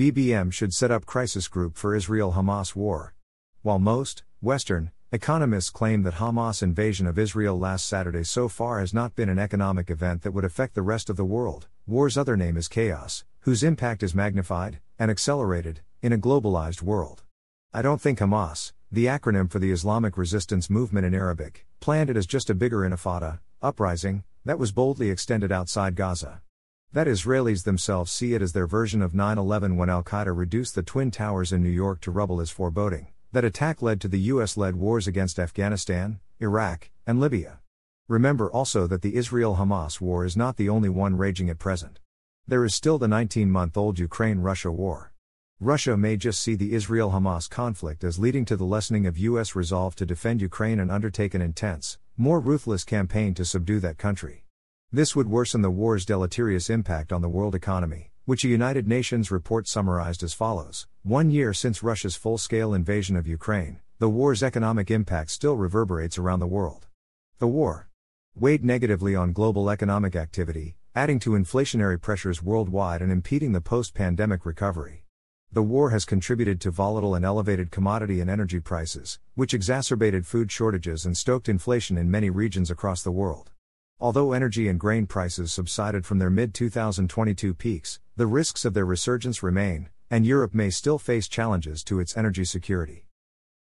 BBM should set up crisis group for Israel Hamas war. While most Western economists claim that Hamas invasion of Israel last Saturday so far has not been an economic event that would affect the rest of the world, war's other name is chaos, whose impact is magnified and accelerated in a globalized world. I don't think Hamas, the acronym for the Islamic resistance movement in Arabic, planned it as just a bigger intifada, uprising, that was boldly extended outside Gaza. That Israelis themselves see it as their version of 9 11 when Al Qaeda reduced the Twin Towers in New York to rubble is foreboding. That attack led to the US led wars against Afghanistan, Iraq, and Libya. Remember also that the Israel Hamas war is not the only one raging at present. There is still the 19 month old Ukraine Russia war. Russia may just see the Israel Hamas conflict as leading to the lessening of U.S. resolve to defend Ukraine and undertake an intense, more ruthless campaign to subdue that country. This would worsen the war's deleterious impact on the world economy, which a United Nations report summarized as follows One year since Russia's full scale invasion of Ukraine, the war's economic impact still reverberates around the world. The war weighed negatively on global economic activity, adding to inflationary pressures worldwide and impeding the post pandemic recovery. The war has contributed to volatile and elevated commodity and energy prices, which exacerbated food shortages and stoked inflation in many regions across the world. Although energy and grain prices subsided from their mid 2022 peaks, the risks of their resurgence remain, and Europe may still face challenges to its energy security.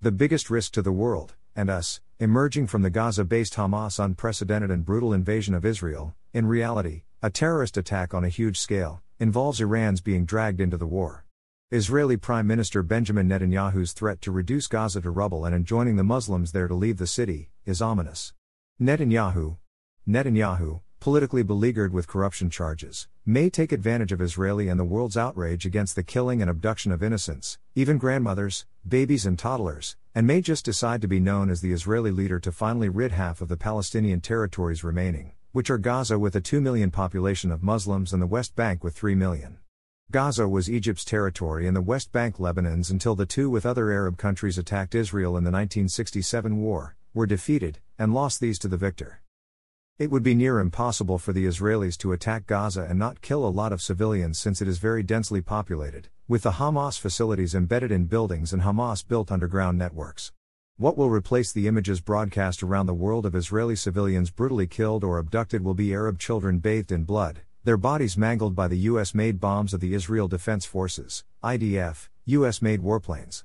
The biggest risk to the world, and us, emerging from the Gaza based Hamas' unprecedented and brutal invasion of Israel, in reality, a terrorist attack on a huge scale, involves Iran's being dragged into the war. Israeli Prime Minister Benjamin Netanyahu's threat to reduce Gaza to rubble and enjoining the Muslims there to leave the city is ominous. Netanyahu, Netanyahu, politically beleaguered with corruption charges, may take advantage of Israeli and the world's outrage against the killing and abduction of innocents, even grandmothers, babies, and toddlers, and may just decide to be known as the Israeli leader to finally rid half of the Palestinian territories remaining, which are Gaza with a 2 million population of Muslims and the West Bank with 3 million. Gaza was Egypt's territory and the West Bank Lebanon's until the two with other Arab countries attacked Israel in the 1967 war, were defeated, and lost these to the victor. It would be near impossible for the Israelis to attack Gaza and not kill a lot of civilians since it is very densely populated, with the Hamas facilities embedded in buildings and Hamas built underground networks. What will replace the images broadcast around the world of Israeli civilians brutally killed or abducted will be Arab children bathed in blood, their bodies mangled by the US made bombs of the Israel Defense Forces, IDF, US made warplanes.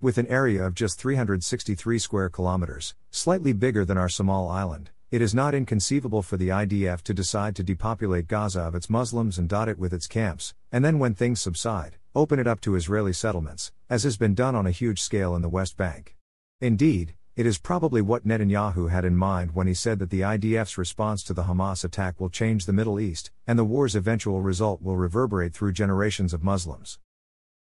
With an area of just 363 square kilometers, slightly bigger than our Samal island, it is not inconceivable for the IDF to decide to depopulate Gaza of its Muslims and dot it with its camps, and then when things subside, open it up to Israeli settlements, as has been done on a huge scale in the West Bank. Indeed, it is probably what Netanyahu had in mind when he said that the IDF's response to the Hamas attack will change the Middle East, and the war's eventual result will reverberate through generations of Muslims.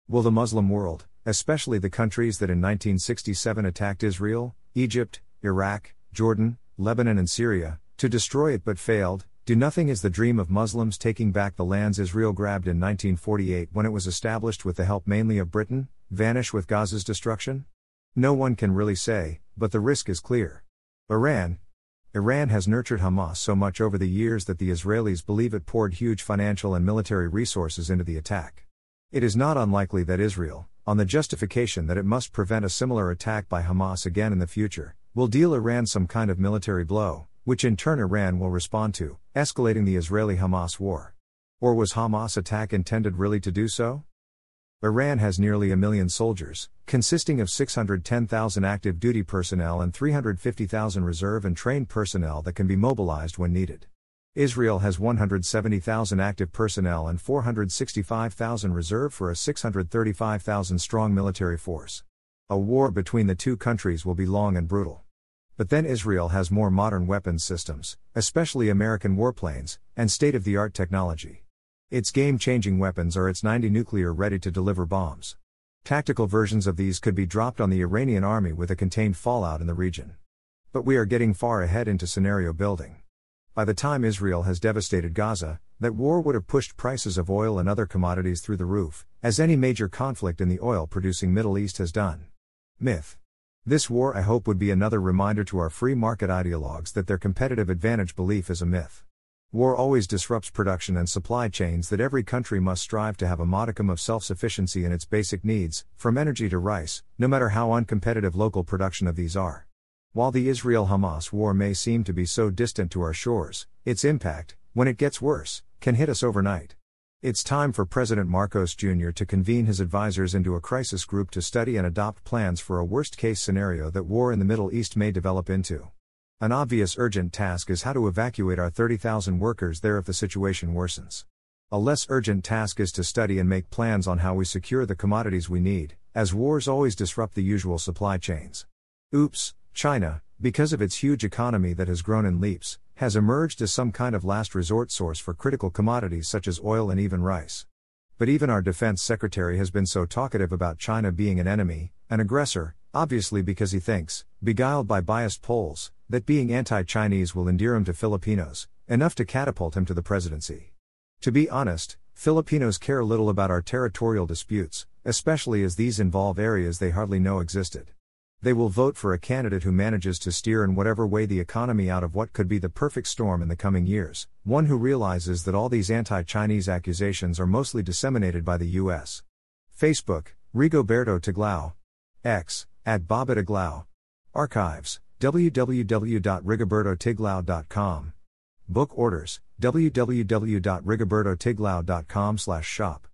Will the Muslim world, especially the countries that in 1967 attacked Israel, Egypt, Iraq, Jordan, Lebanon, and Syria, to destroy it but failed. Do nothing is the dream of Muslims taking back the lands Israel grabbed in 1948 when it was established with the help mainly of Britain, vanish with Gaza's destruction? No one can really say, but the risk is clear. Iran, Iran has nurtured Hamas so much over the years that the Israelis believe it poured huge financial and military resources into the attack. It is not unlikely that Israel, on the justification that it must prevent a similar attack by Hamas again in the future, will deal Iran some kind of military blow, which in turn Iran will respond to, escalating the Israeli Hamas war. Or was Hamas attack intended really to do so? Iran has nearly a million soldiers, consisting of 610,000 active duty personnel and 350,000 reserve and trained personnel that can be mobilized when needed. Israel has 170,000 active personnel and 465,000 reserve for a 635,000 strong military force. A war between the two countries will be long and brutal. But then Israel has more modern weapons systems, especially American warplanes, and state of the art technology. Its game changing weapons are its 90 nuclear ready to deliver bombs. Tactical versions of these could be dropped on the Iranian army with a contained fallout in the region. But we are getting far ahead into scenario building. By the time Israel has devastated Gaza, that war would have pushed prices of oil and other commodities through the roof, as any major conflict in the oil producing Middle East has done. Myth. This war, I hope, would be another reminder to our free market ideologues that their competitive advantage belief is a myth. War always disrupts production and supply chains that every country must strive to have a modicum of self sufficiency in its basic needs, from energy to rice, no matter how uncompetitive local production of these are. While the Israel Hamas war may seem to be so distant to our shores, its impact, when it gets worse, can hit us overnight. It's time for President Marcos Jr. to convene his advisors into a crisis group to study and adopt plans for a worst case scenario that war in the Middle East may develop into. An obvious urgent task is how to evacuate our 30,000 workers there if the situation worsens. A less urgent task is to study and make plans on how we secure the commodities we need, as wars always disrupt the usual supply chains. Oops, China, because of its huge economy that has grown in leaps, has emerged as some kind of last resort source for critical commodities such as oil and even rice. But even our defense secretary has been so talkative about China being an enemy, an aggressor, obviously because he thinks, beguiled by biased polls, that being anti Chinese will endear him to Filipinos, enough to catapult him to the presidency. To be honest, Filipinos care little about our territorial disputes, especially as these involve areas they hardly know existed. They will vote for a candidate who manages to steer in whatever way the economy out of what could be the perfect storm in the coming years, one who realizes that all these anti Chinese accusations are mostly disseminated by the U.S. Facebook, Rigoberto Tiglao. X, at Bobitiglao. Archives, www.rigobertotiglao.com. Book orders, www.rigobertotiglao.com shop.